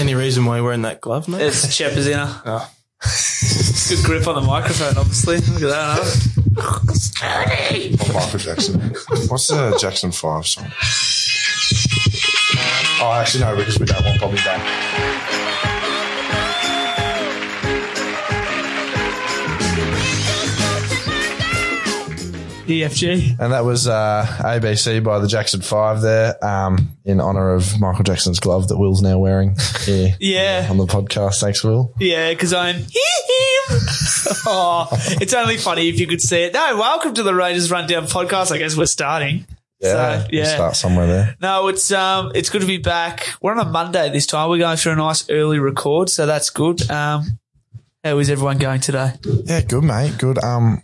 Any reason why you're wearing that glove, mate? It's Chepazina. Oh. Ah. Good grip on the microphone, obviously. Look at that. Huh? Michael Jackson. What's the Jackson 5 song? Oh, actually, no, because we don't want Bobby back. EFG. And that was uh, ABC by the Jackson 5 there um, in honour of Michael Jackson's glove that Will's now wearing here Yeah. on the podcast. Thanks, Will. Yeah, because I'm oh, it's only funny if you could see it. No, welcome to the Raiders Rundown podcast. I guess we're starting. Yeah, So, yeah. We'll start somewhere there. No, it's um, it's good to be back. We're on a Monday this time. We're going through a nice early record, so that's good. Um, how is everyone going today? Yeah, good, mate. Good. Um,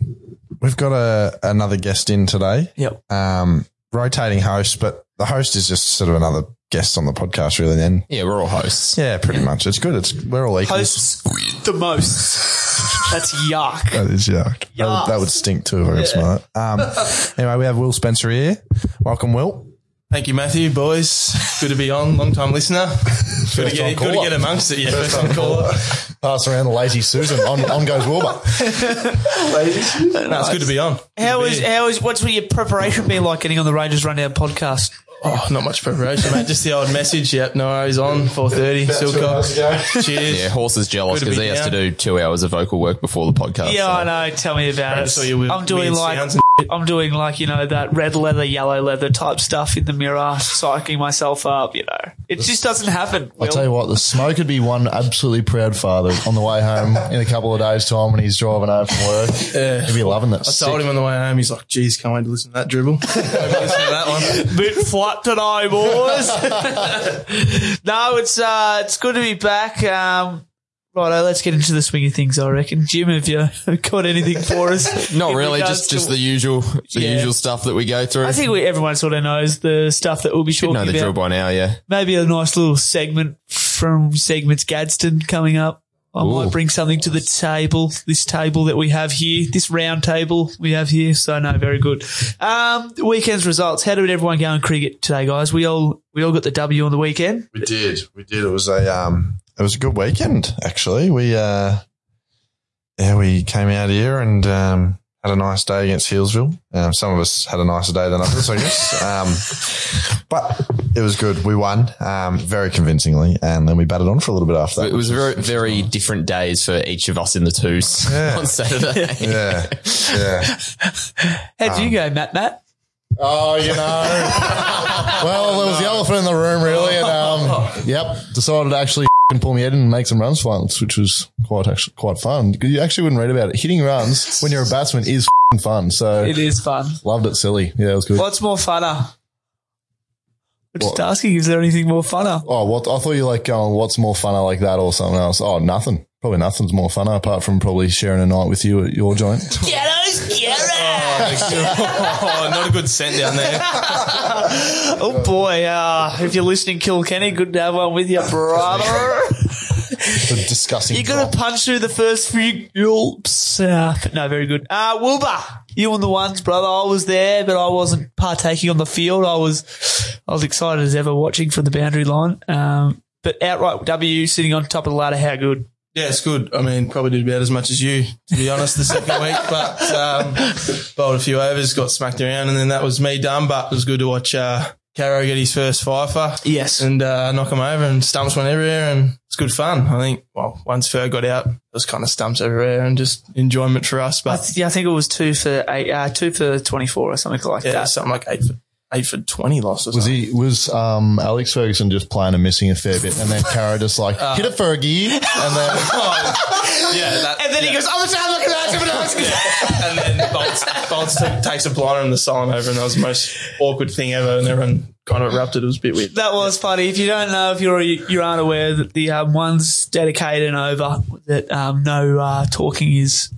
we've got a another guest in today. Yep. Um, rotating host, but the host is just sort of another guest on the podcast, really. Then, Yeah, we're all hosts. yeah, pretty much. It's good. It's we're all equals. Hosts the most. That's yuck. That is yuck. That, would, that would stink too if I got smart. Um, anyway, we have Will Spencer here. Welcome, Will. Thank you, Matthew, boys. Good to be on. Long time listener. Good to, get, good to get amongst it. Yeah, first time caller. Pass around the lazy Susan. On, on goes Wilbur. No, it's good to be on. How is how is what's your preparation been like getting on the Raiders Rundown podcast? Oh, not much preparation, mate. Just the old message. Yep, no worries on. 4.30. Still Silcock. Cheers. Yeah, Horse is jealous because be he has to do two hours of vocal work before the podcast. Yeah, so- I know. Tell me about it. you with I'm doing like and I'm doing like you know that red leather, yellow leather type stuff in the mirror, psyching myself up. You know, it just doesn't happen. I'll tell you what, the smoke would be one absolutely proud father on the way home in a couple of days' time when he's driving home from work. Yeah. He'd be loving that. I told him on the way home, he's like, geez, can't wait to listen to that dribble. listen to that one. bit flat today, boys. no, it's uh, it's good to be back. Um, righto, let's get into the swing of things. I reckon, Jim, have you got anything for us? Not in really, regards just to- just the usual the Yeah. usual stuff that we go through. I think we, everyone sort of knows the stuff that we'll be you talking know the about. drill by now, yeah. Maybe a nice little segment from segments Gadsden coming up. I might bring something to the table, this table that we have here, this round table we have here. So no, very good. Um, weekend's results. How did everyone go in cricket today, guys? We all, we all got the W on the weekend. We did. We did. It was a um, it was a good weekend actually. We uh, yeah, we came out here and um, had a nice day against Healesville. Um, some of us had a nicer day than others, I guess. Um, but it was good. We won um, very convincingly, and then we batted on for a little bit after that. It was which very very different days for each of us in the twos Yeah. on Saturday. yeah, yeah. How'd you go, Matt? Matt? Oh, you know. well, there was the elephant in the room, really, and um, yep, decided to actually f***ing pull me head and make some runs once, which was quite actually quite fun. You actually wouldn't read about it. Hitting runs when you're a batsman is f***ing fun. So It is fun. loved it. Silly, yeah, it was good. What's more funner? I'm just What? asking, is there anything more funner? Oh, what I thought you like going, what's more funner like that or something else? Oh, nothing. Probably nothing's more funner apart from probably sharing a night with you at your joint. Ghettos, Oh, not a good scent down there. Oh boy, uh, if you're listening, Kilkenny, good to have one with you, brother. the disgusting. you got to punch through the first few gulps. Uh, no, very good. Uh, Wilbur, you on the ones, brother. I was there, but I wasn't partaking on the field. I was, I was excited as ever watching from the boundary line. Um, but outright W sitting on top of the ladder, how good? Yeah, it's good. I mean, probably did about as much as you, to be honest, the second week. But um, bowled a few overs, got smacked around, and then that was me done. But it was good to watch uh, Caro get his first fifer. Yes. And uh, knock him over, and stumps went everywhere, and it's good fun. I think, well, once Fer got out, it was kind of stumps everywhere and just enjoyment for us. I But th- yeah, I think it was two for eight, uh, two for 24 or something like that. yeah, that. something like eight for, eight for 20 losses. Was he was um, Alex Ferguson just playing and missing a fair bit, and then Caro just like hit a Fergie, and then yeah, that, And then he goes, oh, the time, look at that, someone else. and then Bolts, Bolts took, takes a blinder and the solemn over, and that was the most awkward thing ever, and everyone kind of erupted. It was a bit weird. That was funny. If you don't know, if you're you aren't aware that the um, one's dedicated and over, that um, no uh, talking is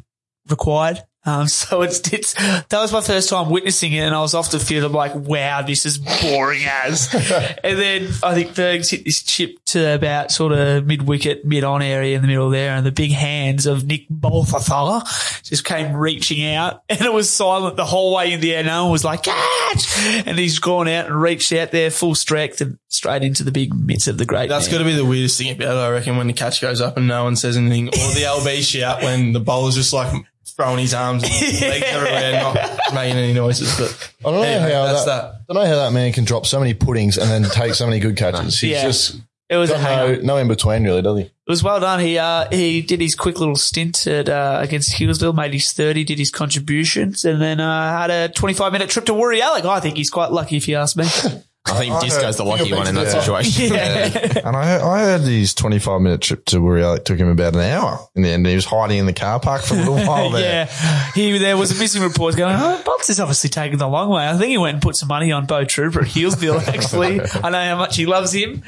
required. Um, so it's, it's, that was my first time witnessing it and I was off the field. I'm like, wow, this is boring as. and then I think Bergs hit this chip to about sort of mid wicket, mid on area in the middle there and the big hands of Nick Bolfathala just came reaching out and it was silent the whole way in the air. No one was like, catch! And he's gone out and reached out there full strength and straight into the big mitts of the great That's going to be the weirdest thing about it, I reckon, when the catch goes up and no one says anything, or the LB shout when the bowler's just like throwing his arms and legs everywhere, not making any noises. But I don't know anyway, how that's that, that. I don't know how that man can drop so many puddings and then take so many good catches. He's Yeah. just It was a got hang no, no in between, really, does he? It was well done. He uh, he did his quick little stint at uh, against Healesville, made his thirty, did his contributions, and then uh, had a twenty five minute trip to Woori Yallock. I think he's quite lucky, if you ask me. I think Disco's the lucky one in that Yeah. situation. yeah. And I, I heard his 25 minute trip to Woori it took him about an hour in the end. He was hiding in the car park for a little while there. yeah, he there was a missing report going. Oh, Bolts is obviously taking the long way. I think he went and put some money on Bo Trooper at Healesville. Actually, I know how much he loves him.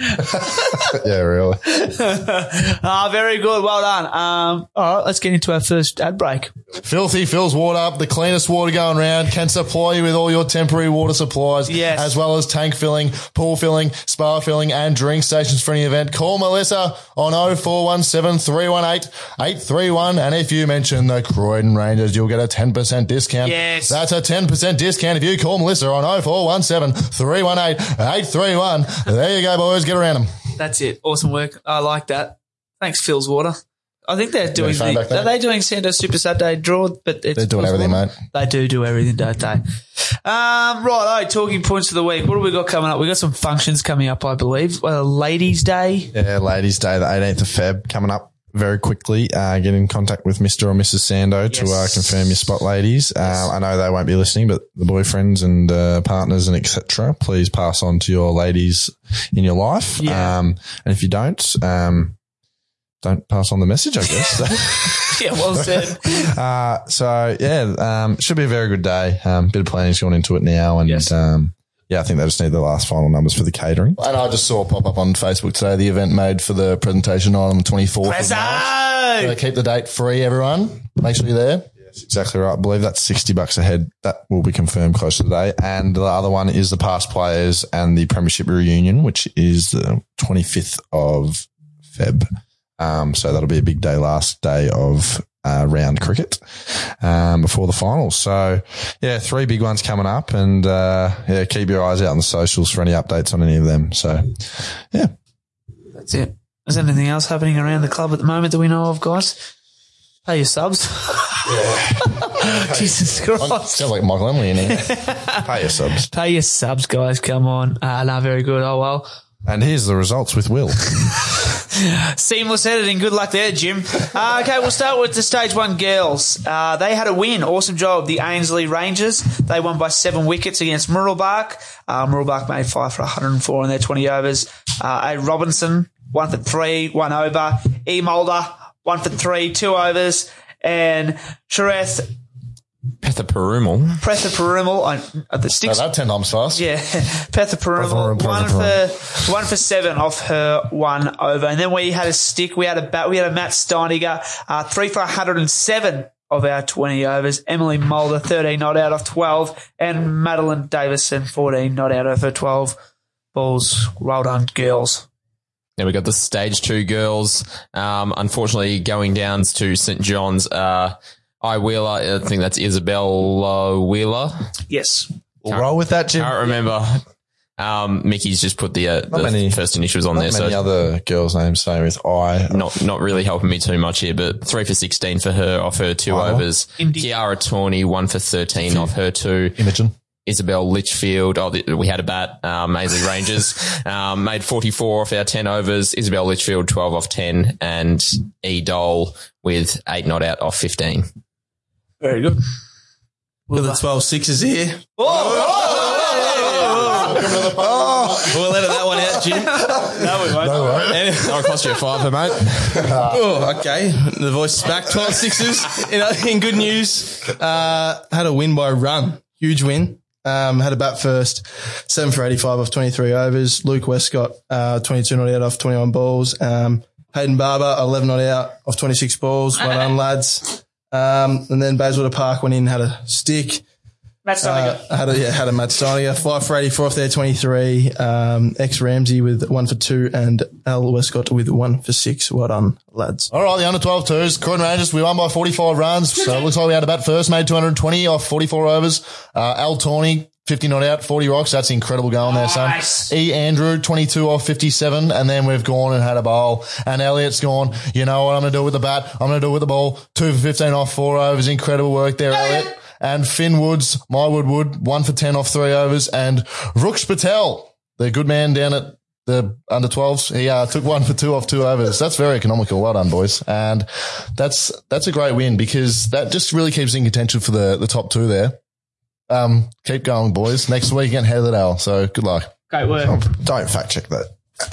Yeah, really. Ah, very good. Well done. Um, all right, let's get into our first ad break. Filthy fills water, up, the cleanest water going around, can supply you with all your temporary water supplies, Yes. as well as tank filling, pool filling, spa filling, and drink stations for any event. Call Melissa on 0417 318 831, and if you mention the Croydon Rangers, you'll get a 10% discount. Yes. That's a 10% discount if you call Melissa on 0417 318 831. There you go, boys. Get around them. That's it. Awesome work. I like that. Thanks, Phil's Water. I think they're doing the, back are they doing Santa Super Saturday draw? But it's They're doing everything, mate. They do do everything, don't they? Um, right. Oh, talking points of the week. What have we got coming up? We got some functions coming up, I believe. Uh, Ladies' Day. Yeah, Ladies' Day, the 18th of Feb, coming up very quickly. Uh, get in contact with Mr. or Mrs. Sando to uh, confirm your spot, ladies. Uh, I know they won't be listening, but the boyfriends and uh, partners and etc. Please pass on to your ladies in your life. Yeah. Um, and if you don't, um, don't pass on the message, I guess. Yeah, well said. uh, so yeah, um, should be a very good day. Um, bit of planning's gone into it now, and Yes. um, yeah, I think they just need the last final numbers for the catering. And I just saw pop up on Facebook today the event made for the presentation on the 24th of So keep the date free, everyone. Make sure you're there. That's exactly right. I believe that's 60 bucks a head. That will be confirmed close to the day. And the other one is the past players and the premiership reunion, which is the 25th of Feb. Um, so that'll be a big day, last day of uh, round cricket um, before the finals. So yeah, three big ones coming up, and uh, yeah, keep your eyes out on the socials for any updates on any of them. So yeah, That's it. Is there anything else happening around the club at the moment that we know of, guys? Pay your subs. Jesus Christ. Sounds like Michael Emily in here. pay your subs. Pay your subs, guys. Come on. Uh, no, very good. Oh, well. And here's the results with Will. Seamless editing. Good luck there, Jim. Uh, okay, we'll start with the stage one girls. Uh, they had a win. Awesome job. The Ainsley Rangers. They won by seven wickets against Mooroolbark. Uh, made five for 104 in their 20 overs. Uh, A. Robinson, one for three, one over. E. Mulder, one for three, two overs. And Shareth Petha Perumal. Pretha Perumal, uh, the sticks that 10 times fast. yeah, Petha Perumal, one for one for seven off her one over, and then we had a stick. We had a bat. We had a Matt Steiniger, uh, three for 107 of our 20 overs. Emily Mulder, 13 not out of 12, and Madeline Davison, 14 not out of her 12 balls. Well done, girls. Then we got the stage two girls. Um, unfortunately, going down to St John's. Uh, I Wheeler. I think that's Isabel Wheeler. Yes, We'll roll with that, Jim. Can't remember. Um, Mickey's just put the, uh, the many- first initials on Not there, many so other girls' names say with I. not not really helping me too much here. But three for sixteen for her off her two Wow. overs. Indeed. Kiara Tawney one for thirteen off her two. Imogen. Isabel Litchfield. Oh, the, we had a bat. Um, Maisie Rangers um, made 44 off our 10 overs. Isabel Litchfield 12 off 10, and E Dole with eight not out off 15. Very good. Got the 12 sixes here. Oh, We'll edit that one out, Jim. no, we won't. No way. Anyway- That'll cost you a fiver, mate. Oh, okay. The voice is back. 12 sixes. In, in good news, uh, had a win by a run. Huge win. Um, had a bat first, seven for 85 off 23 overs. Luke Westcott, uh, 22 not out off 21 balls. Um, Hayden Barber, 11 not out off 26 balls. Well done, lads. Um, and then Bayswater Park went in, had a stick. Matt Steiger. Uh, had a yeah, had a Matt Steiniger, five for eighty four off there, twenty three. Um, X Ramsey with one for two, and Al Westcott with one for six. Well done, lads. All right, the under 12 twos. Croydon Rangers, we won by 45 runs. So it looks like we had a bat first, made 220 off 44 overs. Uh, Al Tawny, 50 not out, 40 rocks. That's incredible going there, son. E. Andrew, 22 off 57. And then we've gone and had a bowl. And Elliot's gone, you know what I'm going to do with the bat? I'm going to do it with the ball. Two for 15 off four overs. Incredible work there, Elliot. And Finn Woods, my Wood Wood, one for 10 off three overs. And Rooks Patel, the good man down at the under 12s. He uh, took one for two off two overs. That's very economical. Well done, boys. And that's that's a great win because that just really keeps in contention for the, the top two there. Um, keep going, boys. Next week against Heatherdale. So good luck. Great work. Don't fact check that. Top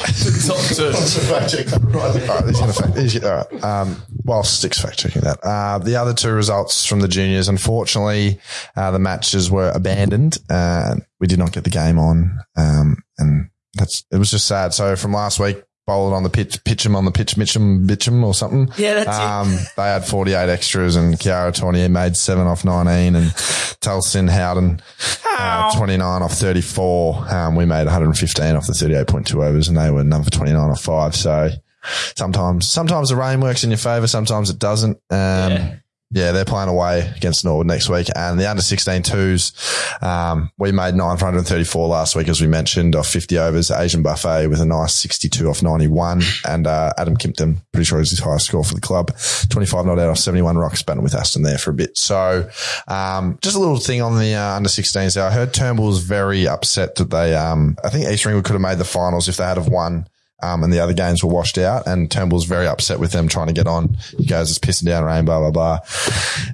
two. fact check that right there. All right, he's going to fact. He's, all right. Um, while Stick's fact checking that, uh, the other two results from the juniors, unfortunately, uh, the matches were abandoned. Uh, we did not get the game on. Um, and that's, it was just sad. So from last week, bowled on the pitch, pitch 'em on the pitch, Mitchum, Bitchum or something. Yeah, that's it. um, They had 48 extras and Kiara Tournier made seven off 19 and Telsin Howden, uh, 29 off 34. Um, we made 115 off the 38.2 overs and they were number 29 off five. So sometimes, sometimes the rain works in your favor. Sometimes it doesn't. Um, yeah. They're playing away against Norwood next week. And the under 16 twos, um, we made 934 last week, as we mentioned, off 50 overs. Asian Buffet with a nice 62 off 91. And, uh, Adam Kimpton, pretty sure is his highest score for the club. 25 not out off 71 rocks, batting with Aston there for a bit. So, um, just a little thing on the, uh, under 16s there. I heard Turnbull was very upset that they, um, I think East Ringwood could have made the finals if they had have won. Um, and the other games were washed out and Turnbull's very upset with them trying to get on. He goes, it's pissing down rain, blah, blah, blah.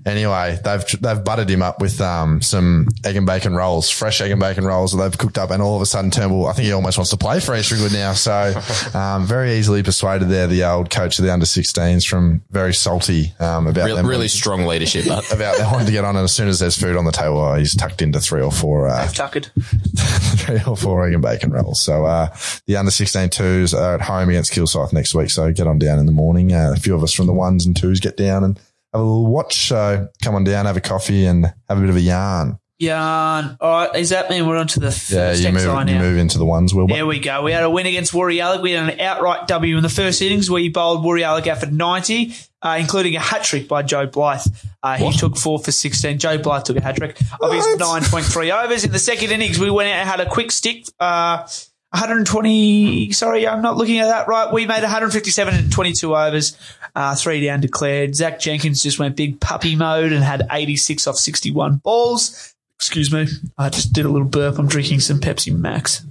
Anyway, they've, they've buttered him up with, um, some egg and bacon rolls, fresh egg and bacon rolls that they've cooked up. And all of a sudden Turnbull, I think he almost wants to play for East Ringwood now. So, um, very easily persuaded there, the old coach of the under 16s from very salty, um, about Really, them. really strong leadership. But about they wanting to get on, and as soon as there's food on the table, oh, he's tucked into three or four, uh, Tuckered. three or four egg and bacon rolls. So, uh, the under 16 twos at home against Kilsyth next week. So get on down in the morning. Uh, a few of us from the ones and twos get down and have a little watch. So come on down, have a coffee and have a bit of a yarn. Yarn. All right. Does that mean we're on to the first Yeah, you move, now? you move into the ones, Wilbur. There we go. We had a win against Woori Yallock. We had an outright W in the first innings. We bowled Woori Yallock out for 90, uh, including a hat trick by Joe Blythe. Uh, he took four for 16. Joe Blythe took a hat trick of his 9.3 overs. In the second innings, we went out and had a quick stick. Uh, 120. Sorry, I'm not looking at that right. We made 157 and 22 overs, uh, three down declared. Zach Jenkins just went big puppy mode and had 86 off 61 balls. Excuse me. I just did a little burp. I'm drinking some Pepsi Max.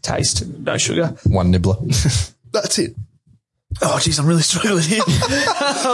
Taste, no sugar. One nibbler. That's it. Oh, jeez, I'm really struggling here.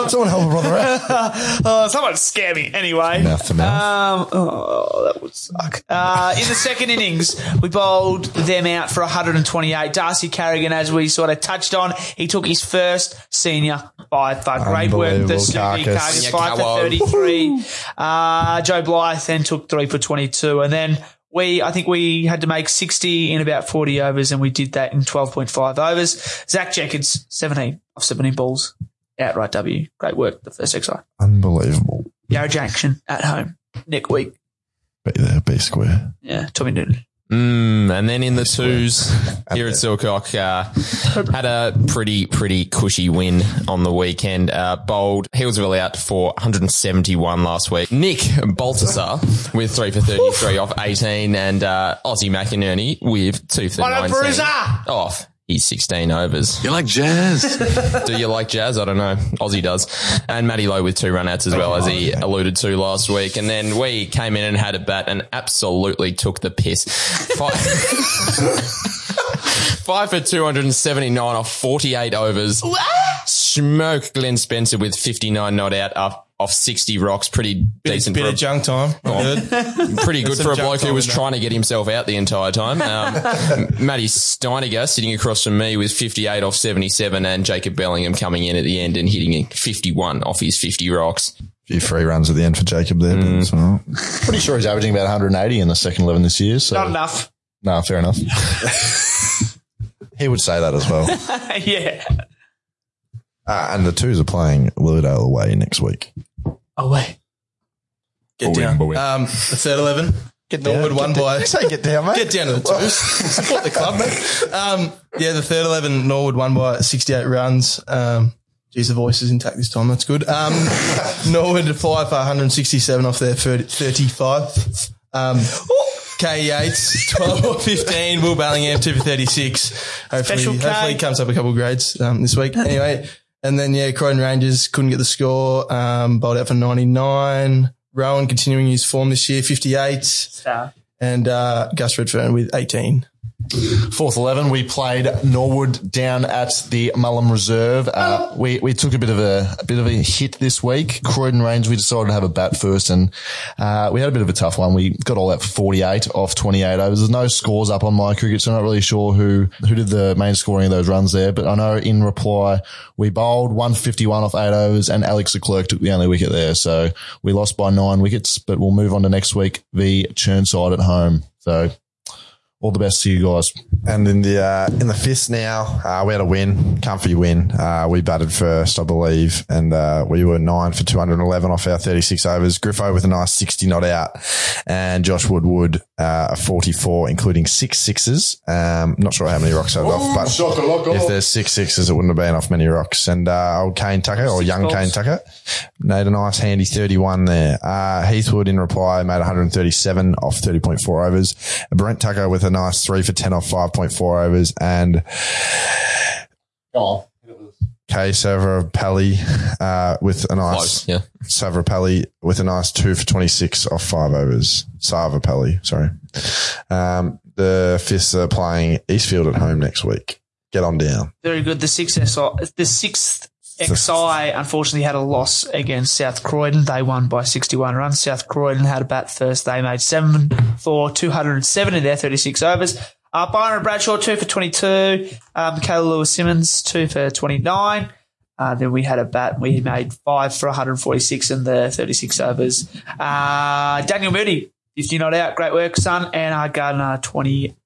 Someone help a brother out. oh, someone scare me. Anyway. Mouth to mouth. Um, oh, that would suck. Uh, in the second innings, we bowled them out for 128. Darcy Carrigan, as we sort of touched on, he took his first senior by far. Great work, the Unbelievable Snoopy carcass. Carcass, Yeah, five for 33. Uh, Joe Blythe then took three for 22. And then we, I think we had to make 60 in about 40 overs and we did that in 12.5 overs. Zach Jenkins, 17 of 17 balls. Outright W. Great work, the first XI. Unbelievable. Yarra Junction at home Nick week. Be there, be square. Yeah, Tommy Newton. Mm, and then in the twos here at Silcock, uh, had a pretty, pretty cushy win on the weekend. Uh, bowled Healesville out for 171 last week. Nick Baltasar with three for 33 off 18 and, uh, Aussie McInerney with two for What 19 off. He's 16 overs. You like jazz? Do you like jazz? I don't know. Aussie does. And Matty Lowe with two run outs as well, as he alluded to last week. And then we came in and had a bat and absolutely took the piss. Five, Five for 279 off 48 overs. Smoke Glenn Spencer with 59 not out off, off 60 rocks. Pretty Bit, decent bit for of junk time. Good. pretty good for a bloke who was that. trying to get himself out the entire time. Um, Matty Steiniger sitting across from me with 58 off 77 and Jacob Bellingham coming in at the end and hitting 51 off his 50 rocks. few free runs at the end for Jacob there. but it's. Pretty sure he's averaging about 180 in the second 11 this year. So Not enough. No, fair enough. He would say that as well. yeah. Uh, and the twos are playing Willowdale away next week. Away. Get We'll down. we'll. Um, the third 11. Get Norwood won by. Say get down, mate. Get down to the twos. Support the club, mate. Um, yeah, the third 11, Norwood won by 68 runs. Um, geez, the voice is intact this time. That's good. Um, Norwood applied for 167 off their 30, 35. Um, K Yates, 12 or 15. Will Bellingham, 2 for 36. Hopefully, hopefully he comes up a couple of grades um, this week. Anyway, and then, yeah, Croydon Rangers couldn't get the score. Um, bowled out for 99. Rowan continuing his form this year, 58 and uh, Gus Redfern with 18. Fourth 11, we played Norwood down at the Mullum Reserve. Uh, we, we took a bit of a, a bit of a hit this week. Croydon Range, we decided to have a bat first and, uh, we had a bit of a tough one. We got all out for 48 off 28 overs. There's no scores up on my cricket, so I'm not really sure who, who did the main scoring of those runs there, but I know in reply, we bowled 151 off eight overs and Alex the Clerk took the only wicket there. So we lost by nine wickets, but we'll move on to next week, the Chirnside at home. So all the best to you guys. And in the uh, in the fifth now, uh, we had a win, comfy win. Uh, we batted first, I believe, and uh, we were nine for two hundred and eleven off our thirty six overs. Griffo with a nice sixty not out, and Josh Woodwood uh, a forty four, including six sixes. Um, not sure how many rocks I off, but if there's six sixes, it wouldn't have been off many rocks. And uh, old Kane Tucker or young balls. Kane Tucker made a nice handy thirty one there. Uh, Heathwood in reply made one hundred and thirty seven off thirty point four overs. Brent Tucker with a nice three for ten off five point four overs, and K Savapelli uh, with a nice Close, yeah. Savapelli with a nice two for twenty six off five overs. Savapelli, sorry. Um, the fifths are playing Eastfield at home next week. Get on down. Very good. The sixth SI, the sixth XI unfortunately had a loss against South Croydon. They won by 61 runs. South Croydon had a bat first. They made seven for 207 in their 36 overs. Uh, Byron Bradshaw, two for 22. Um, Michaela Lewis Simmons, two for 29. Uh, then we had a bat. We made five for 146 in the 36 overs. Uh, Daniel Moody, 50 not out. Great work, son. And uh, Gardner, 20.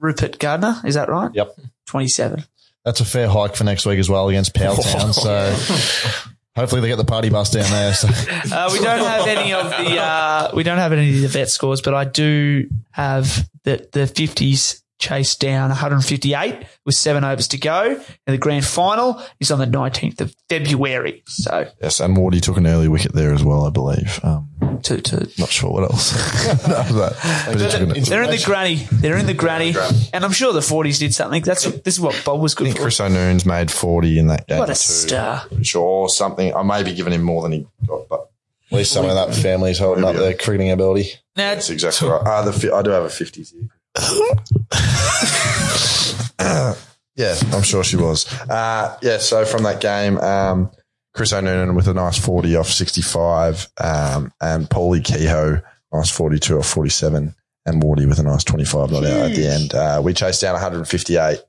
Rupert Gardner, is that right? Yep. 27. That's a fair hike for next week as well against Powelltown. So hopefully they get the party bus down there. So Uh, we don't have any of the uh, we don't have any of the vet scores, but I do have the the fifties chased down 158 with seven overs to go, and the grand final is on the 19th of February. So Yes, and Wardy took an early wicket there as well, I believe. Um, to to not sure what else. After that. But he took an- they're in the granny, they're in the granny, and I'm sure the 40s did something. That's this is what Bob was I good think for. Chris O'Noon's made 40 in that game. What a too. star! Pretty Sure, something. I may be giving him more than he got, but at least some of that family's holding up their cricketing ability. Now that's exactly right. Ah, the I do have a 50s here. yeah, I'm sure she was. Uh, yeah, so from that game, um, Chris O'Noonan with a nice 40 off 65, um, and Paulie Kehoe, nice 42 off 47, and Wardy with a nice 25 not out at the end. Uh, we chased down 158,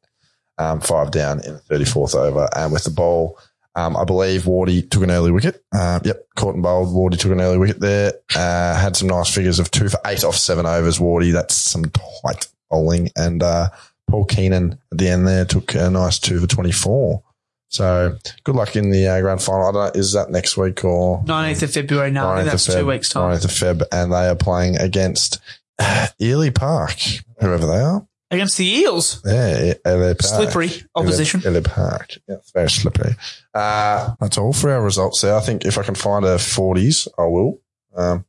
um, five down in the 34th over, and with the ball, um, I believe Wardy took an early wicket. Uh, yep, caught and bowled. Wardy took an early wicket there. Uh, had some nice figures of two for eight off seven overs. Wardy, that's some tight bowling. And uh, Paul Keenan at the end there took a nice two for 24. So good luck in the uh, grand final. I don't know, is that next week or 19th of February. No, I think 9th that's of two weeks time 9th of Feb, and they are playing against uh, Eley Park, whoever they are. Against the Eels. Yeah, Eley Park. Slippery opposition. Eley Park. Yeah, very slippery. Uh, that's all for our results there. I think if I can find a 40s, I will. Um,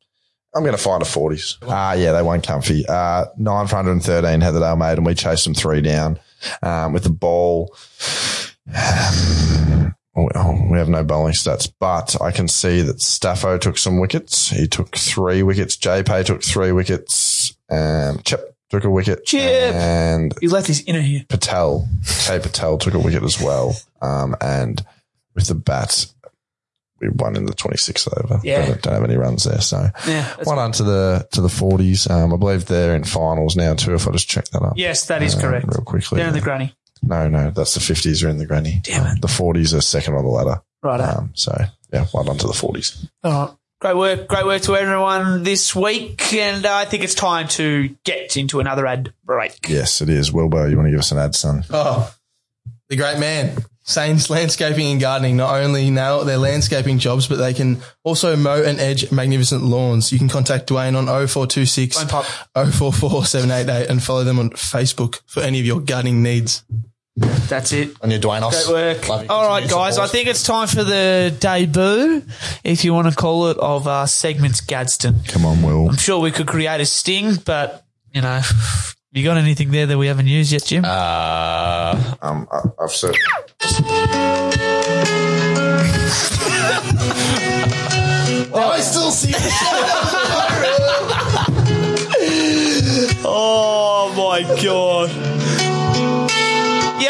I'm going to find a 40s. Ah, yeah, they won comfy. Uh, 9 for 113 Heatherdale made, and we chased them three down, um, with the ball. Oh, oh, we have no bowling stats, but I can see that Staffo took some wickets. He took three wickets. JP took three wickets. Um, Chip took a wicket. Chip. And He left his inner here. Patel, K Patel took a wicket as well. Um, and with the bat, we won in the 26th over. Yeah. Don't, don't have any runs there. So Yeah, one on to the, to the 40s. Um, I believe they're in finals now too, if I just check that up. Yes, that is uh, correct. Real quickly. They're in the granny. no, no, that's the 50s are in the granny. Damn it. The 40s are second on the ladder. Right. Um, so yeah, one on to the 40s. All right. Great work. Great work to everyone this week. And uh, I think it's time to get into another ad break. Yes, it is. Wilbur, you want to give us an ad, son? Oh, the great man. Saints Landscaping and Gardening not only nail their landscaping jobs, but they can also mow and edge magnificent lawns. You can contact Dwayne on 0426 044 788 and follow them on Facebook for any of your gardening needs. That's it. On your Dwayne Great work. Love All right, continued guys. I think it's time for the debut, if you want to call it, of uh, segments Gadsden. Come on, Will. I'm sure we could create a sting, but you know, you got anything there that we haven't used yet, Jim? Uh, Um, I, I've said. I still see oh my god.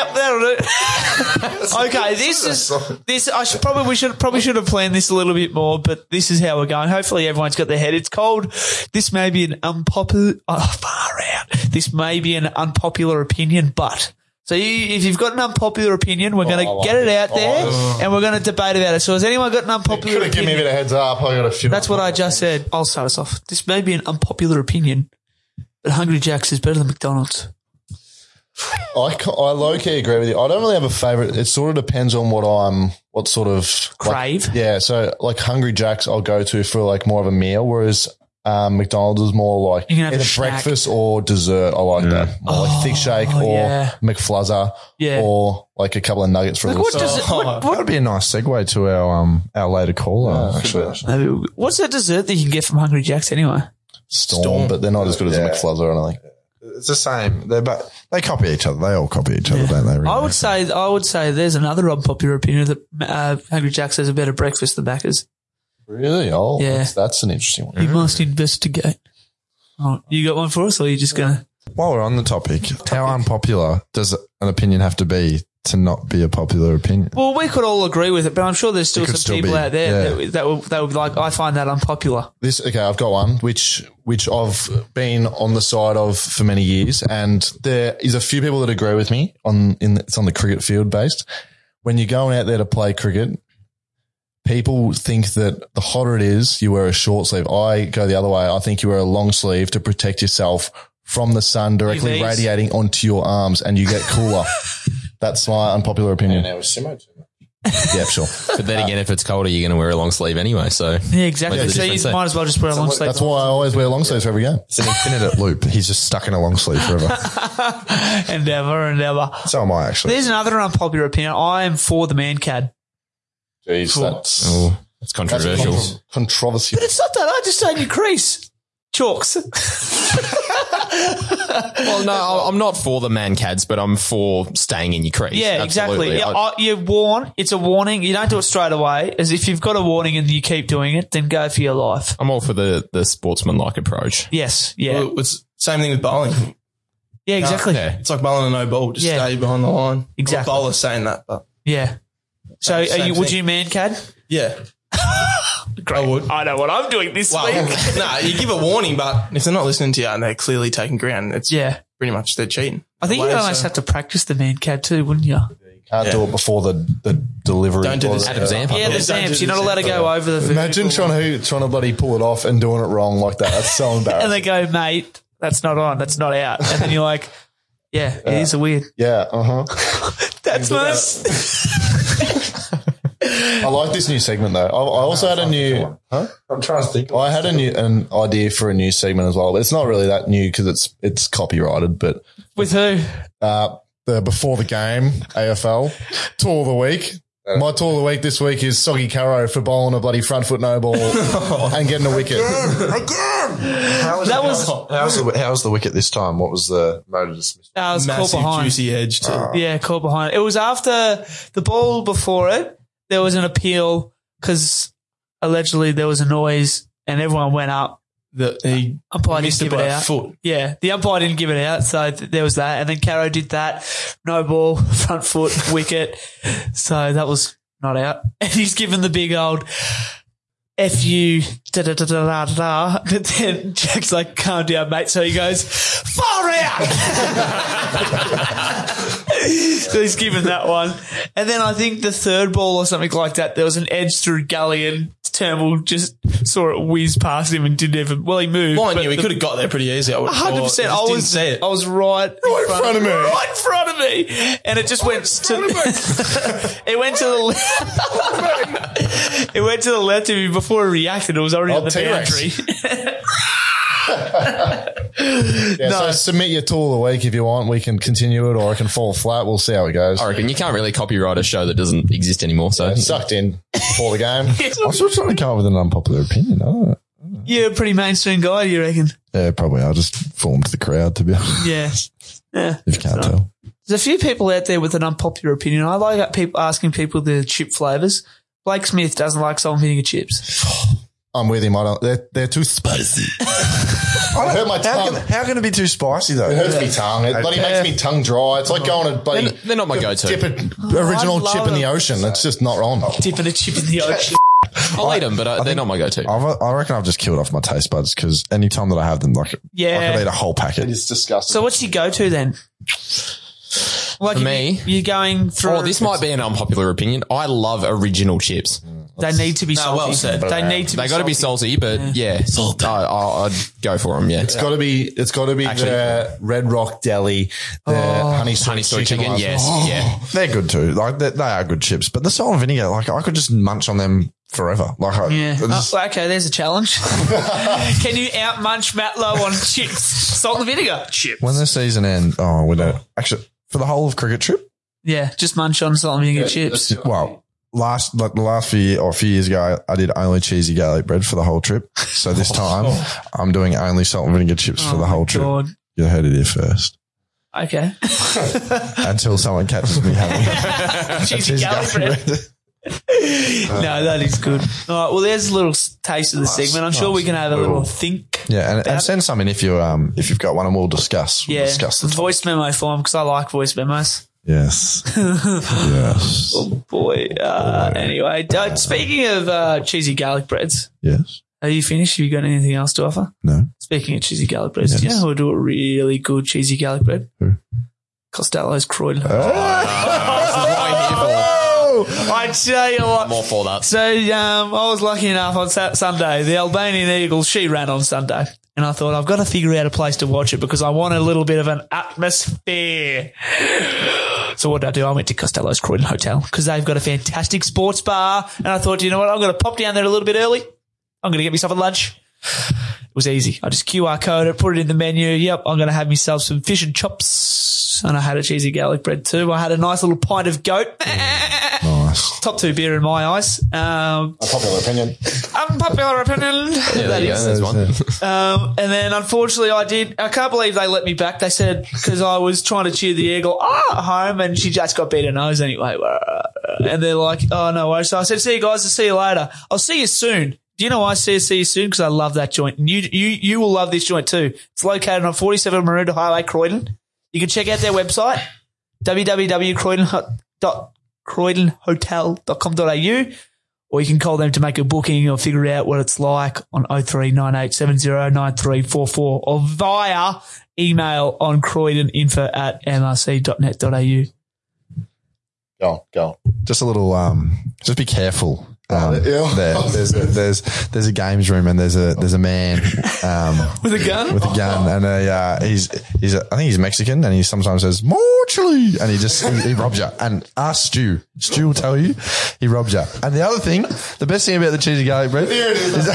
Yep, that'll do. okay, this is this. I should probably we should probably should have planned this a little bit more, but this is how we're going. Hopefully, everyone's got their head. It's called. This may be an unpopular. Oh, far out. This may be an unpopular opinion, but. So you, if you've got an unpopular opinion, we're going to oh, I get it out there and we're going to debate about it. So has anyone got an unpopular Could have given me a opinion? bit of heads up. I got a few. That's what I just said. I'll start us off. This may be an unpopular opinion, but Hungry Jack's is better than McDonald's. I, ca- I low key agree with you. I don't really have a favorite. It sort of depends on what I'm, what sort of like- Crave? yeah. So like Hungry Jacks, I'll go to for like more of a meal, whereas um, McDonald's is more like You can have a either breakfast or dessert. I like that. More like thick shake or yeah. McFluzzer Yeah. or like a couple of nuggets for a little what does it, what, what, That'd be a nice segue to our um our later caller. actually, What's the dessert that you can get from Hungry Jack's anyway? storm, Storm. but they're not as good as Yeah. a McFluzzer. I don't think. It's the same. They're but they copy each other. They all copy each other, don't they? Really? I would say I would say there's another unpopular opinion that uh, Hungry Jack's has a better breakfast than Macca's. Really? Oh, Yeah. that's, that's an interesting one. You must investigate. Oh, you got one for us, or are you just gonna? While we're on the topic, how unpopular does an opinion have to be to not be a popular opinion? Well, we could all agree with it, but I'm sure there's still some still people be, out there yeah. that, that will that will be like, I find that unpopular. This okay, I've got one which which I've been on the side of for many years, and there is a few people that agree with me on in it's on the cricket field based. When you're going out there to play cricket, people think that the hotter it is, you wear a short sleeve. I go the other way. I think you wear a long sleeve to protect yourself from the sun directly UVs. radiating onto your arms, and you get cooler. That's my unpopular opinion. Yeah, sure. but then again, if it's colder, you're going to wear a long sleeve anyway. So Yeah, exactly. Makes a so you difference, eh? might as well just wear a long sleeve. That's why I always wear long sleeves for every game. It's an infinite loop. He's just stuck in a long sleeve forever. and ever and ever. so am I actually. There's another unpopular opinion. I am for the mankad. Jeez, that's oh, that's controversial. contro- controversy. But it's not that. I just say you crease. Chalks. well, no, I- I'm not for the mankads, but I'm for staying in your crease. Yeah, Absolutely. exactly. Yeah, I- I, you warn. It's a warning. You don't do it straight away. As if you've got a warning and you keep doing it, then go for your life. I'm all for the the sportsman-like approach. Yes. Yeah. Well, it's same thing with bowling. yeah. Exactly. Yeah. It's like bowling a no ball. Just Yeah. stay behind the line. Exactly. The bowler's saying that, but Yeah. So, are Same you, would thing. you mankad? yeah. I would. I know what I'm doing this Well, week. nah, you give a warning, but if they're not listening to you and they're clearly taking ground, it's Yeah. pretty much they're cheating. I think Way, you'd almost so- have to practice the mankad too, wouldn't you? Can't do it before the, the delivery. Don't do this. the- Adam Zampa. Yeah, the don't Zamps. You're not allowed to go over the Imagine vertical. trying to trying to bloody pull it off and doing it wrong like that. That's so embarrassing. and they go, mate, that's not on. That's not out. And then you're like, yeah, it is a weird. yeah, uh huh. That's nice. I like this new segment though. I, I also had a new. Huh? I'm trying to think. I had a new an idea for a new segment as well. It's not really that new because it's it's copyrighted. But With who? uh, the before the game AFL tour of the week. My tour of the week this week is Soggy Caro for bowling a bloody front foot no ball and getting a wicket. How was, That was- how's the how's the wicket this time? What was the motor dismissal? Uh, it was caught Massive behind. juicy edge too. Yeah, caught behind. It was after the ball before it. There was an appeal because allegedly there was a noise and everyone went up. The, he uh, Umpire didn't missed it give it by a out. foot. Yeah, the umpire didn't give it out, so th- there was that. And then Caro did that. No ball, front foot, wicket. So that was not out. And he's given the big old F you, da da da da da da. da. But then Jack's like, calm down, mate. So he goes, far out. So he's given that one. And then I think the third ball or something like that, there was an edge through gully and Turnbull just saw it whiz past him and didn't even. Well, he moved. Mind you, he could have got there pretty easy. I would have Hundred percent. I was see it. I was right, right in front of me. right in front of me, and it just went to. it went to the. left. it went to the left of me before he reacted. It was already Oh, on the T-Rex. boundary. Yeah, so submit your tool of the week if you want. We can continue it or it can fall flat. We'll see how it goes. I reckon you can't really copyright a show that doesn't exist anymore. So Sucked in before the game. I'm still trying to come up with an unpopular opinion. I don't know. You're a pretty mainstream guy, you reckon? Yeah, probably. I'll just form to the crowd, to be honest, Yeah. Yeah. if you can't tell. There's a few people out there with an unpopular opinion. I like people asking people the chip flavors. Blake Smith doesn't like salt and vinegar chips. I'm with him. I don't. They're, they're too spicy. I hurt my How tongue. can, how can it be too spicy, though? It hurts me tongue. It bloody makes me tongue dry. It's like going to bloody They're- they're not my go-to. Dip a original I love chip in the them. ocean. It's just not wrong. Dipping a chip in the ocean. I'll eat them, but uh, they're not my go-to. I've, I reckon I've just killed off my taste buds because any time that I have them, like, I Yeah. could eat a whole packet. It's disgusting. So what's your go-to then? Like For you- me? you're going through. Oh, this might be an unpopular opinion. I love original chips. They need to be salty. well said. They need to. They be got to be salty. salty, but yeah, I, I, I'd go for them. Yeah, It's got to be. It's got to be the Red Rock Deli, the oh. honey soy honey soy chicken. chicken. ones. Yes, yeah. They're good too. Like, they, they are good chips, but the salt and vinegar, like, I could just munch on them forever. Like, I, Yeah. it's- Oh, okay, there's a challenge. Can you out munch Matt Lowe on chips? Salt and vinegar chips. when the season ends, oh, we don't. Actually, for the whole of cricket trip, yeah, just munch on salt and vinegar chips. well, last like the last few year, or few years ago, I did only cheesy garlic bread for the whole trip. So this time, I'm doing only salt and vinegar chips for the whole trip. God. You heard it here first. Okay. Until someone catches me having Cheesy garlic bread. no, that is good. All right. Well, there's a little taste of the segment. I'm sure we can have a little think. Yeah, and, and send some in if you um if you've got one, and we'll discuss. We'll Yeah. discuss the Voice memo form because I like voice memos. Yes, yes, Oh boy. Uh, anyway, uh, speaking of uh, cheesy garlic breads, yes. are you finished? Have you got anything else to offer? No, Speaking of cheesy garlic breads, do you know who would do a really good cheesy garlic bread? Who? Costello's Croydon. Oh! I tell you what. I'm all for that. So um, I was lucky enough on Sat- Sunday. The Albanian Eagles, she ran on Sunday. And I thought, I've got to figure out a place to watch it because I want a little bit of an atmosphere. So what did I do? I went to Costello's Croydon Hotel because they've got a fantastic sports bar. And I thought, you know what? I'm going to pop down there a little bit early. I'm going to get myself a lunch. It was easy. I just QR code it, put it in the menu. Yep, I'm going to have myself some fish and chops. And I had a cheesy garlic bread too. I had a nice little pint of goat. nice. Top two beer in my eyes. Um, Popular opinion. unpopular opinion. Yeah, there you go. There's one. Um, and then unfortunately I did, I can't believe they let me back. They said, cause I was trying to cheer the eagle ah, at home and she just got beat her nose anyway. And they're like, oh no worries. So I said, see you guys, I'll see you later. I'll see you soon. Do you know why I say see you soon? Cause I love that joint. And you, you, you will love this joint too. It's located on 47 Maroondah Highway, Croydon. You can check out their website, www.croydonhotel.com.au or you can call them to make a booking or figure out what it's like on 0398709344 or via email on croydoninfo at mrc.net.au. Go on, go on. Just a little um. Just be careful. Um, yeah. there, there's a, there's there's a games room and there's a there's a man um With a gun? with a gun and a, uh, he's he's a, I think he's Mexican and he sometimes says more chili and he just he, he robs you and ask Stu Stu will tell you he robs you and the other thing the best thing about the cheesy garlic bread There it is. is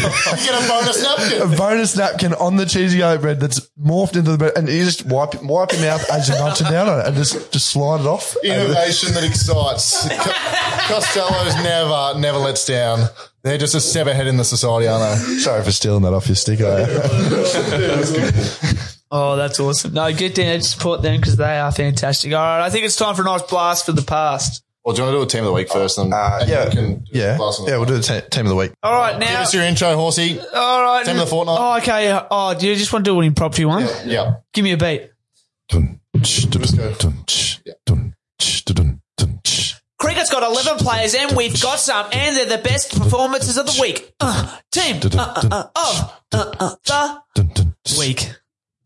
You get a bonus napkin. a bonus napkin on the cheesy garlic bread that's morphed into the bread and you just wipe wipe your mouth as you're munching down on it and just just slide it off Innovation that excites. Co- Costello's never, never lets down. They're just a step ahead in the society, aren't they? sorry for stealing that off your sticker Oh, that's awesome. No, get down and support them because they are fantastic. All right, I think it's time for a nice blast for the past. Well, do you want to do a team of the week first? And, Uh, and yeah, you can do yeah, the yeah. We'll do the te- team of the week. All right, now Give us your intro, horsey. All right. Team of the fortnight. Oh, okay. Oh, do you just want to do an impromptu one? Yeah. Give me a beat. Dun, ch, dun, dun, ch, dun, ch, dun, dun, ch. Cricket's got 11 players and we've got some and they're the best performances of the week. Uh, team uh, uh, uh, of uh, uh, the Dun,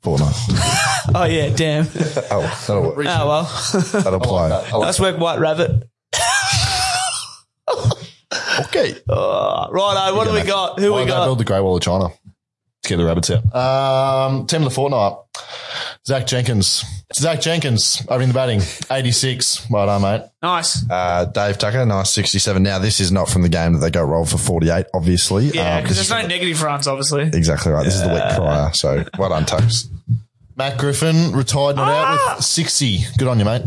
dun, ch. Oh, yeah, damn. Oh, that'll work. Oh, well. That'll play. Nice work, White Rabbit. Okay. Sweet. Uh, righto, what do we got? Who Why we don't build the Great Wall of China to get the rabbits out. Um, team of the fortnight. Zach Jenkins. Zach Jenkins opening the batting. 86. Well done, mate. Nice. Uh, Dave Tucker, nice 67. Now, this is not from the game that they got rolled for 48, obviously. Yeah, Um, because this there's is no negative runs, obviously. Exactly right. This is the week prior. So well done, Tucks. Matt Griffin retired not Ah! out with 60. Good on you, mate.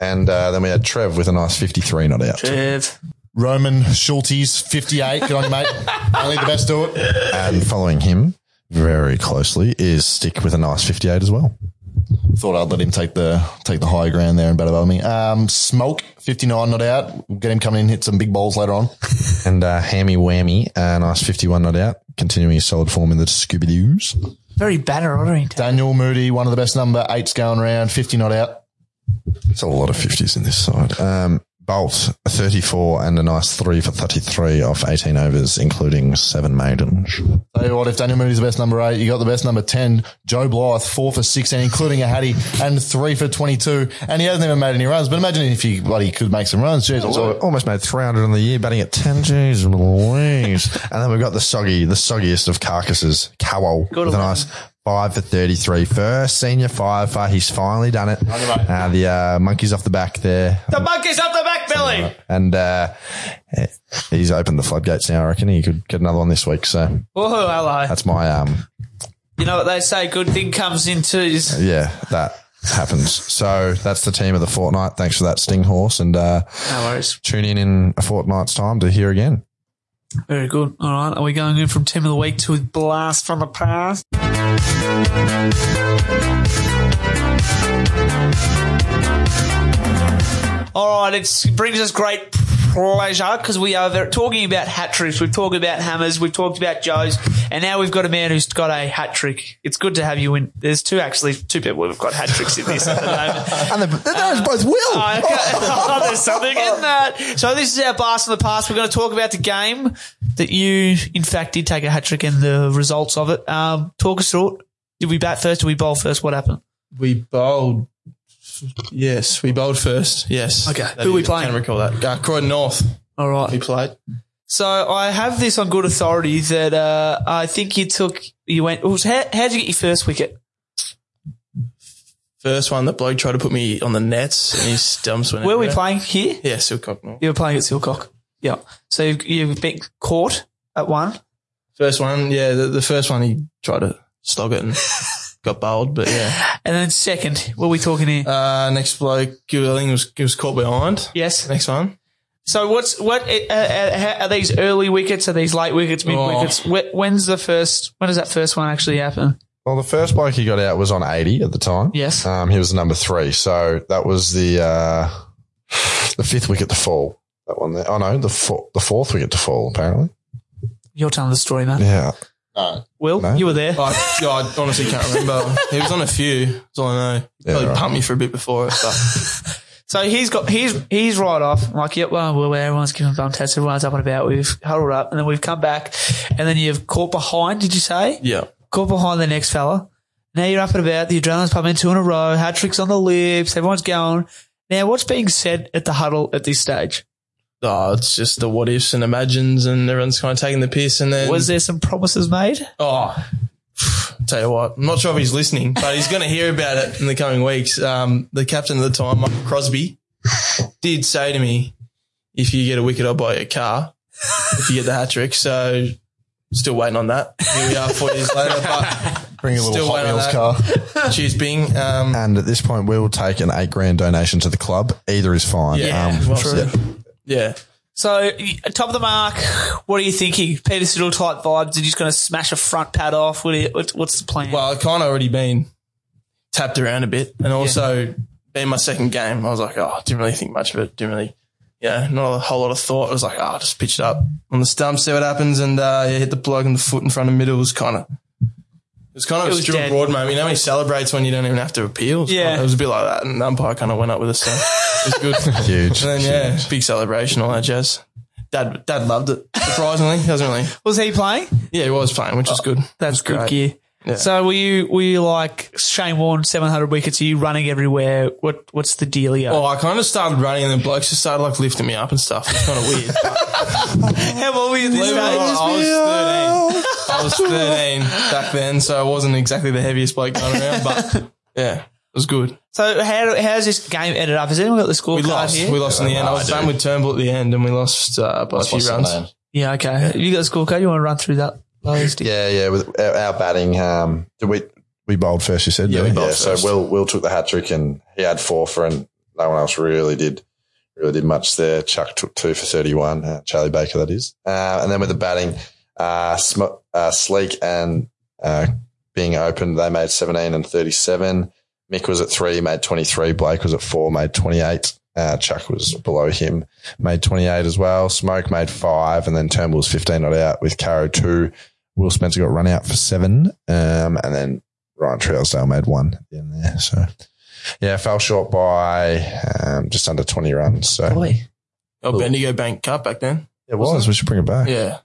And uh, then we had Trev with a nice 53 not out. Trev. Rowan Schultes, 58. Good on you, mate. Only the best do it. And following him very closely is Stick with a nice 58 as well. Thought I'd let him take the take the high ground there and bet above me. Um, Smoke, 59 not out. We'll get him coming in, hit some big bowls later on. And uh, Hammy Whammy, a nice 51 not out, continuing his solid form in the Scooby Doos. Very banner ordering. Daniel Moody, one of the best number eights going around, 50 not out. It's a lot of 50s in this side. Um, Bolt, 34 and a nice 3 for 33 off 18 overs, including 7 maidens. Tell you what, if Daniel Moody's the best number eight, you got the best number 10, Joe Blythe, four for 16, including a Hattie, and three for 22. And he hasn't even made any runs. But imagine if he bloody could make some runs. Jeez, So almost made 300 in the year, batting at 10 Jeez Louise. and then we've got the soggy, the soggiest of carcasses, Cowell, Good with a nice 5 for 33. First senior five for, he's finally done it. Uh, the uh, monkey's off the back there. The monkey's off the back belly. And uh, he's opened the floodgates now, I reckon. He could get another one this week. So Whoa, hello. that's my, um, You know what they say, good thing comes in twos. yeah, that happens. So that's the team of the fortnight. Thanks for that, Sting Horse. And uh, No worries. tune in in a fortnight's time to hear again. Very good. All right. Are we going in from team of the week to blast from the past? All right. It brings us great pleasure because we are ver- talking about hat tricks. We've talked about hammers. We've talked about Joes. And now we've got a man who's got a hat trick. It's good to have you in. There's two, actually, two people who've got hat tricks in this at the moment. And they're, they're both will. Oh, okay. Oh, there's something in that. So this is our blast from the past. We're going to talk about the game that you, in fact, did take a hat trick and the results of it. Um, talk us through it. Did we bat first? Did we bowl first? What happened? We bowled. Yes, we bowled first. Yes. Okay. That Who we is- playing? Can recall that. Uh, Croydon North. All We right. played. So I have this on good authority that uh, I think you took. You went. oh, How, how'd you get your first wicket? First one, that bloke tried to put me on the nets and his stumps went Where were we everywhere. playing? Here. Yeah, Silcock North. You were playing at Silcock. Yeah. So you've, you've been caught at one. First one, yeah, the, the first one he tried to slog it and got bowled, but yeah. And then second, what are we talking here? Uh, next bloke, I think was, he was caught behind. yes. Next one. So what's what uh, uh, are these early wickets? Are these late wickets? Mid Oh. wickets? Wh- When's the first? When does that first one actually happen? Well, the first bloke he got out was on 80 at the time. Yes. Um, he was number three. So that was the, uh, the fifth wicket to fall. That one there. Oh no, the four, the fourth wicket to fall, apparently. You're telling the story, man. Yeah. Will, No. you were there. Oh, I, yeah, I honestly can't remember. He was on a few. That's all I know. Yeah, Probably right. pumped me for a bit before it, but So he's got he's he's right off. Like, yep, well, well, everyone's giving bum tests, everyone's up and about. We've huddled up, and then we've come back, and then you've caught behind. Did you say yeah. caught behind the next fella? Now you're up and about. The adrenaline's pumping two in a row. Hat tricks on the lips. Everyone's going. Now, what's being said at the huddle at this stage? Oh, it's just the what ifs and imagines and everyone's kind of taking the piss and then. Was there some promises made? Oh, tell you what, I'm not sure if he's listening, but he's going to hear about it in the coming weeks. Um, the captain at the time, Michael Crosby, did say to me, if you get a wicket, I'll buy you a car if you get the hat trick. So still waiting on that. Here we are four years later, but Bring a little Still Hot Wheels car. cheers, Bing. Um, And at this point, we'll take an eight grand donation to the club. Either is fine. yeah, Um, well yeah. Yeah. So, top of the mark, what are you thinking? Peter Siddle type vibes? Are you just going to smash a front pad off? What you, what's the plan? Well, I kind of already been tapped around a bit, and also being my second game, I was like, oh, didn't really think much of it. Didn't really, yeah, not a whole lot of thought. I was like, oh, I'll just pitch it up on the stump, see what happens, and uh, yeah, hit the plug in the foot in front of middle. Was kind of, was kind of It a was Stuart dead. Broad moment. You know, he celebrates when you don't even have to appeal. It Yeah. it was a bit like that, and the umpire kind of went up with us, so it was good. Huge. And then yeah, big celebration, all that jazz. Dad, Dad loved it. Surprisingly, he doesn't really. was he playing? Yeah, he was playing, which was oh, good. That's It was good gear. So were you were you like Shane Warne, seven hundred wickets? Are you running everywhere? What what's the dealio? Oh, I kind of started running and then blokes just started like lifting me up and stuff. It's kind of weird. How old were you this Believe it or stage? not, I was 13. I was 13 back then, so I wasn't exactly the heaviest bloke going around, but yeah, it was good. So how how's this game ended up? Has anyone got the We scorecard lost. here? We lost in the end. I was done with Turnbull at the end and we lost uh, by a few runs. yeah, okay. Have you got the scorecard? You want to run through that? Yeah, yeah. With our, our batting, um, did we we bowled first? You said, Yeah, we bowled So first. Will Will took the hat trick and he had four for, and no one else really did really did much there. Chuck took two for thirty one. Uh, Charlie Baker, that is. Uh, and then with the batting, uh, Sm- uh, Sleek and uh, being open, they made seventeen and thirty seven. Mick was at three, made twenty three. Blake was at four, made twenty eight. Uh, Chuck was below him, made 28 as well. Smoke made five, and then Turnbull was 15 not out with Caro two. Will Spencer got run out for seven, um, and then Ryan Trousdale made one at the end there. So, yeah, fell short by um, just under 20 runs. So, Boy, Oh, Bendigo Bank Cup back then. it was. We should bring it back. Yeah.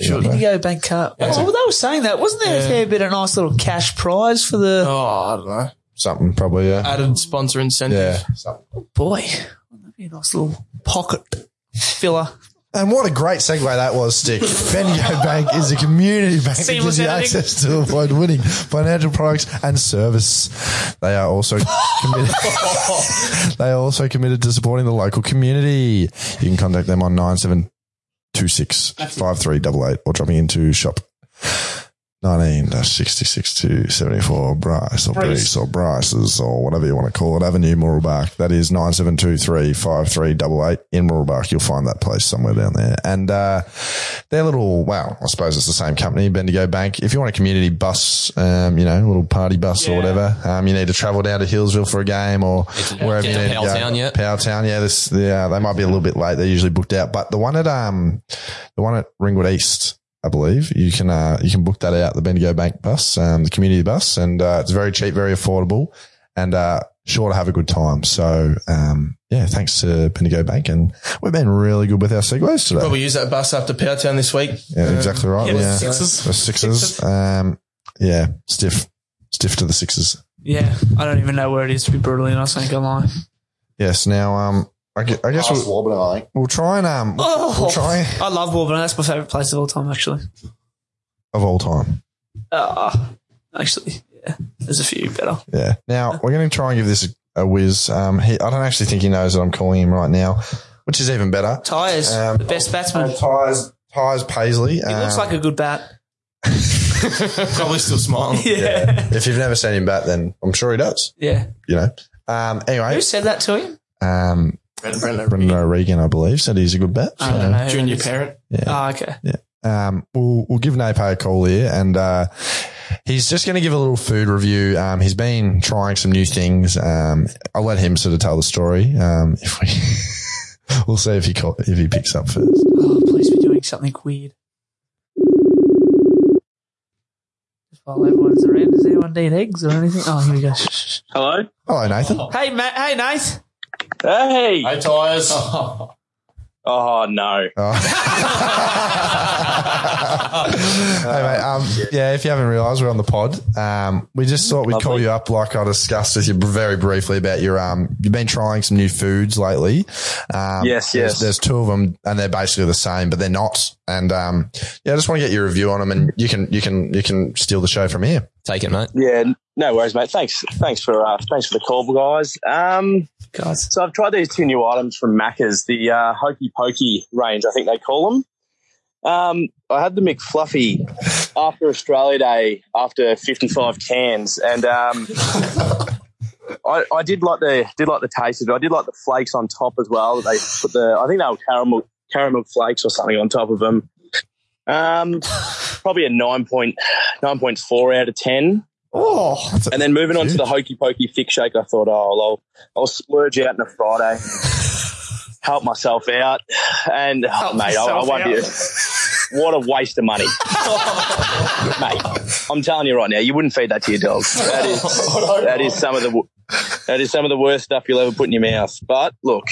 Should. Bendigo Bank Cup. Oh, well, they were saying that. Wasn't there a fair bit of nice little cash prize for the Oh, I don't know. Something probably, yeah. Added sponsor incentive. Yeah. Something. boy? That'd be a nice little pocket filler. And what a great segue that was, Stick. Bendigo Bank is a community bank that gives you editing. access to avoid winning financial products and service. They are also committed. they are also committed to supporting the local community. You can contact them on nine seven two six five three double eight or dropping into shop. 19 66 to 74 Bryce or Bruce or Bryce's or whatever you want to call it. Avenue Mooroolbark. That is 9723 5388 in Mooroolbark. You'll find that place somewhere down there. And, uh, they're little, well, I suppose it's the same company, Bendigo Bank. If you want a community bus, um, you know, a little party bus or whatever, um, you need to travel down to Healesville for a game or wherever you to need to go. Powelltown yet? Powelltown, yeah, this, yeah, they might be a little bit late. They're usually booked out, but the one at, um, the one at Ringwood East, I believe you can, uh, you can book that out, the Bendigo Bank bus, um, the community bus, and, uh, it's very cheap, very affordable and, uh, sure to have a good time. So, um, yeah, thanks to Bendigo Bank. And we've been really good with our segues today. Probably use that bus up to Powtown this week. Yeah, exactly right. Yeah, Yeah, the sixes. The sixes. Um, yeah, stiff, stiff to the sixes. Yeah, I don't even know where it is to be brutally honest. I ain't gonna lie. Yes. Now, um, I guess, I guess we'll, Warburton, I think. we'll try and, um, we'll, Oh, we'll try I love Warburton. That's my favourite place of all time, actually. of all time. Uh, actually, yeah, there's a few better. Yeah. Now we're going to try and give this a, a whiz. Um, he, I don't actually think he knows that I'm calling him right now, which is even better. Tyres, Um, the best batsman. Tyres, Tyres Paisley. He looks like a good bat. Probably still smiling. Yeah. if you've never seen him bat, then I'm sure he does. Yeah. You know. Um, anyway, Who said that to him? um, Brendan, Brendan, Brendan O'Regan, I believe, said he's a good bet. I don't know. Junior it is. parent. Oh, okay. Yeah. um, we'll, we'll give Nape a call here and, uh, he's just going to give a little food review. Um, he's been trying some new things. Um, I'll let him sort of tell the story. Um, if we, we'll see if he call, if he picks up first. Oh, please be doing something weird. Just while everyone's around, does anyone need eggs or anything? Oh, here we go. Hello. Hello, Nathan. Hey, Matt. Hey, Nate. Hey. Hey, Tyres. Oh no. Oh. hey, mate, um, yeah, if you haven't realised, we're on the pod. Um, we just thought we'd call you up, like I discussed with you very briefly about your. Um, you've been trying some new foods lately. Um, Yes, there's, yes. There's two of them, and they're basically the same, but they're not. And um, yeah, I just want to get your review on them, and you can you can you can steal the show from here. Take it, mate. Yeah. No worries, mate. Thanks. Thanks for uh, thanks for the call, guys. Um, So I've tried these two new items from Macca's, the uh, Hokey Pokey range, I think they call them. Um, I had the McFlurry after Australia Day after 55 cans, and um, I, I did like the did like the taste of it. I did like the flakes on top as well. They put the I think they were caramel caramel flakes or something on top of them. Um, probably a nine point nine point four out of ten. Oh, a- And then moving on to the hokey pokey thick shake, I thought, oh, I'll, I'll splurge out on a Friday, help myself out, and oh, mate, I, I yourself won't be. What a waste of money, mate! I'm telling you right now, you wouldn't feed that to your dog. That is that is some of the that is some of the worst stuff you'll ever put in your mouth. But look,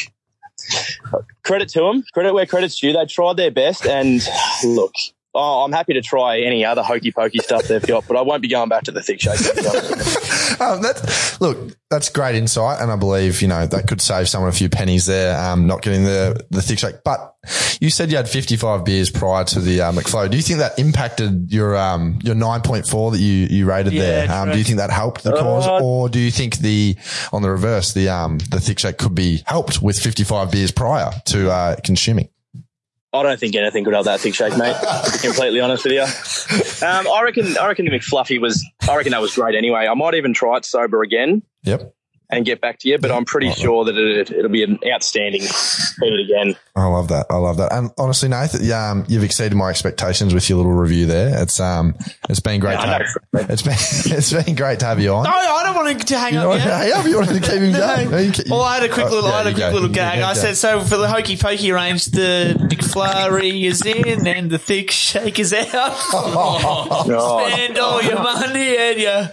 credit to them, credit where credit's due. They tried their best, and look, oh, I'm happy to try any other hokey pokey stuff they've got, but I won't be going back to the thick shake. to be honest with you. Um, that's, look, that's great insight, and I believe you know that could save someone a few pennies there, um, not getting the the thick shake. But you said you had 55 beers prior to the uh, McFlow. Do you think that impacted your um your 9.4 that you you rated Yeah, there? Um, do you think that helped the cause, Uh, or do you think the on the reverse the um the thick shake could be helped with 55 beers prior to uh, consuming? I don't think anything could have that thick shake, mate. To be completely honest with you, um, I reckon. I reckon the McFlurry was. I reckon that was great. Anyway, I might even try it sober again Yep. And get back to you. But I'm pretty sure that it, it'll be an outstanding. Hit it again. I love that. I love that. And honestly, Nathan, yeah, um, you've exceeded my expectations with your little review there. It's um, it's been great. I to know. have, it's been it's been great to have you on. No, I don't want to hang You up know, yet. hey, up, you wanted to keep him going. No, you ca- Well, I had a quick Oh, little, yeah, I had a quick go. little You gag. go, I go. said, so for the hokey pokey range, the McFlurry is in and the thick shake is out. Oh, Spend all your money and your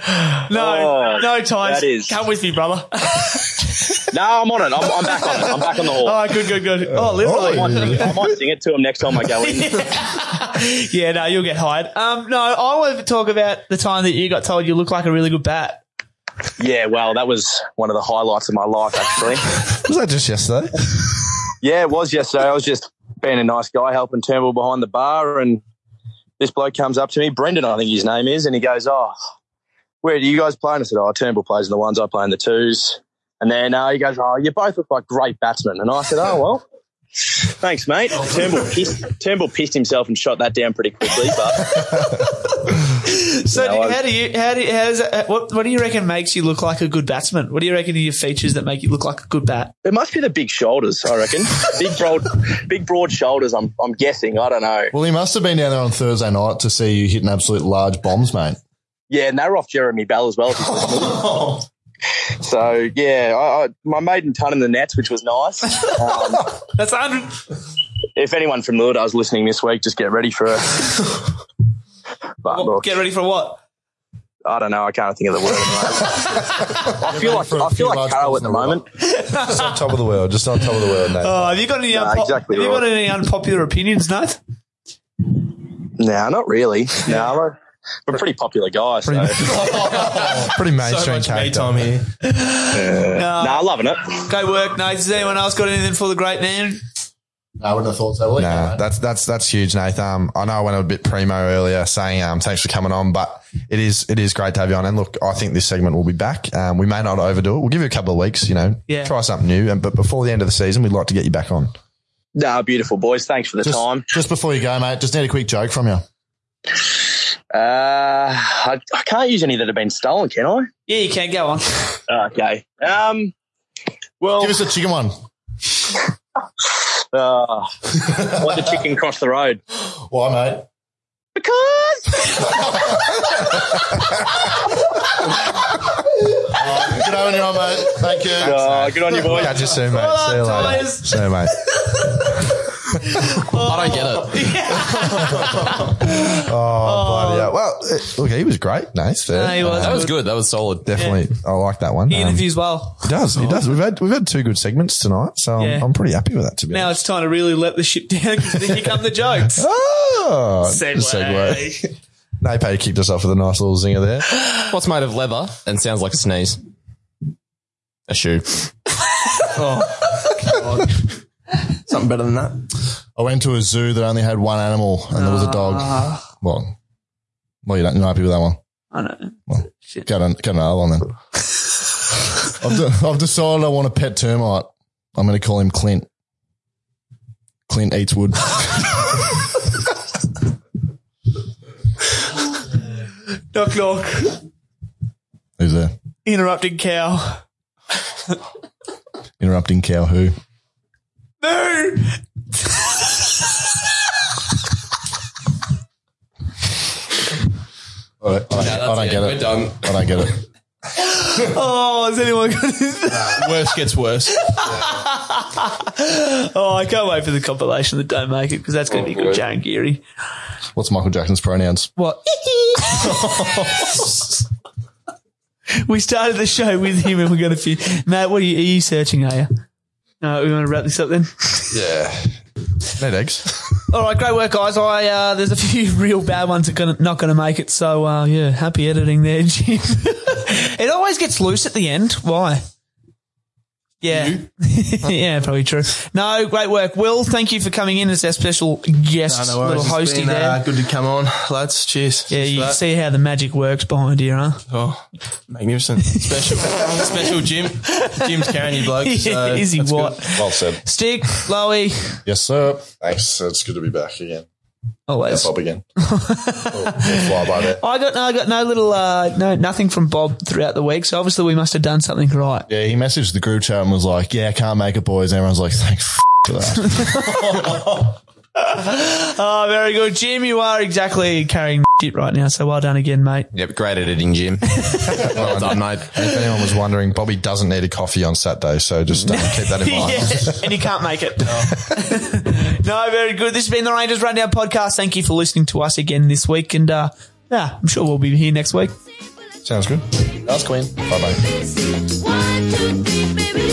no, Oh, no ties. that is- Come with me, brother. no, I'm on it. I'm, I'm back on it. I'm back on the hall. oh, good, good, good. Oh, I literally. might, sing it, I might sing it to him next time I go in. yeah, no, you'll get hired. Um, no, I want to talk about the time that you got told you look like a really good bat. Yeah, well, that was one of the highlights of my life, actually. Was that just yesterday? Yeah, it was yesterday. I was just being a nice guy, helping Turnbull behind the bar, and this bloke comes up to me, Brendan, I think his name is, and he goes, "Oh, where do you guys play?" And I said, "Oh, Turnbull plays in the ones, I play in the twos. And then uh, he goes, "Oh, you both look like great batsmen." And I said, "Oh well." Thanks, mate. Turnbull pissed, Turnbull pissed himself and shot that down pretty quickly, but So, Yeah, do, I- how do you, how do, you- how does that, what, what do you reckon makes you look like a good batsman? What do you reckon are your features that make you look like a good bat? it must be the big shoulders. I reckon big broad, big broad shoulders. I'm, I'm guessing. I don't know. Well, he must have been down there on Thursday night to see you hitting absolute large bombs, mate. Yeah, and they were off Jeremy Bell as well. if so yeah, I, I, my maiden ton in the nets, which was nice. Um, That's hundred. if anyone from Lure was listening this week, just get ready for it. But look, Get ready for what? I don't know. I can't think of the word. At the moment. I feel like for a I few feel like Carol at the moment. just on top of the world. Just on top of the world, Nathan. Oh, have you got any, Nah, unpo- exactly have you got any unpopular opinions, Nate? No, not really. No, I'm a, I'm a pretty popular guy. So no, Pretty So mainstream much me character. time here. No, I'm loving it. Great work, Nate. Has anyone else got anything for the great man? I wouldn't have thought so. Well, Nah, that's that's that's huge, Nathan. Um, I know I went a bit primo earlier, saying um, thanks for coming on, but it is it is great to have you on. And look, I think this segment will be back. Um, we may not overdo it. We'll give you a couple of weeks, you know, Yeah. try something new. And but before the end of the season, we'd like to get you back on. No, beautiful boys. Thanks for the just, time. just before you go, mate, just need a quick joke from you. Uh, I, I can't use any that have been stolen, can I? Yeah, you can go on. Okay. Um. Well, Give us a chicken one. uh, why the chicken cross the road? Why, mate? Because Good on you, mate. Thank you. uh, good on you, boys. Catch you soon, mate. Well See you later. Tobias. See you, mate. I don't get it. Oh, bloody hell. Well, eh, look, he was great. Nice. Fair. No, he was. That was good. That was solid. Definitely. I like that one. He Um, interviews well. he does. He does. We've had we've had two good segments tonight, so I'm- Yeah. I'm, pretty happy with that. To be Now honest. it's time to really let the ship down because then here come the jokes. Oh, Segue. Nape kicked us off with a nice little zinger there. What's made of leather and sounds like a sneeze? A shoe. Something better than that. I went to a zoo that only had one animal and there was a dog. Well, well, you don't, you're not happy with that one. I know. Well, Shit. Get, an, get another one then. I've, de- I've decided I want a pet termite. I'm going to call him Clint. Clint eats wood. Knock knock. Who's there? Interrupting cow. Interrupting cow who? No. I don't, I don't, I don't get We're it. done. I don't get it. Oh, is anyone got this? Worse gets worse. Oh, I can't wait for the compilation that don't make it because that's going to be oh, good, Jane Geary. What's Michael Jackson's pronouns? What? we started the show with him and we're going to finish. Matt, what are you, are you searching, are you? No, we want to wrap this up then? Yeah. Need eggs. All right, great work, guys. I uh, there's a few real bad ones that gonna, not going to make it. So uh, yeah, happy editing there, Jim. it always gets loose at the end. Why? Yeah, yeah, probably true. No, great work, Will. Thank you for coming in as our special guest, No, no little It's hosty been, there. Uh, good to come on, lads. Cheers. yeah, Cheers you for that. see how the magic works behind here, huh? Oh, magnificent. Special, special Jim. Jim's carrying you bloke. So Is he what? good. Well said. Stick, Lowy, Yes, sir. Thanks. It's good to be back again. Always. Bob again. Oh, fly by there. I got no, I got no little, uh, no, nothing from Bob throughout the week. So obviously we must have done something right. Yeah, he messaged the group chat and was like, "Yeah, I can't make it, boys." And everyone's like, "Thank f- for that." Oh, very good, Jim. You are exactly carrying shit right now. So well done again, mate. Yep, great editing, Jim. well done, mate. If anyone was wondering, Bobby doesn't need a coffee on Saturday, so just um, keep that in mind. yeah, and you can't make it. no, very good. This has been the Ranges Rundown podcast. Thank you for listening to us again this week, and uh, yeah, I'm sure we'll be here next week. Sounds good. That's Queen. Bye bye. One, two, three,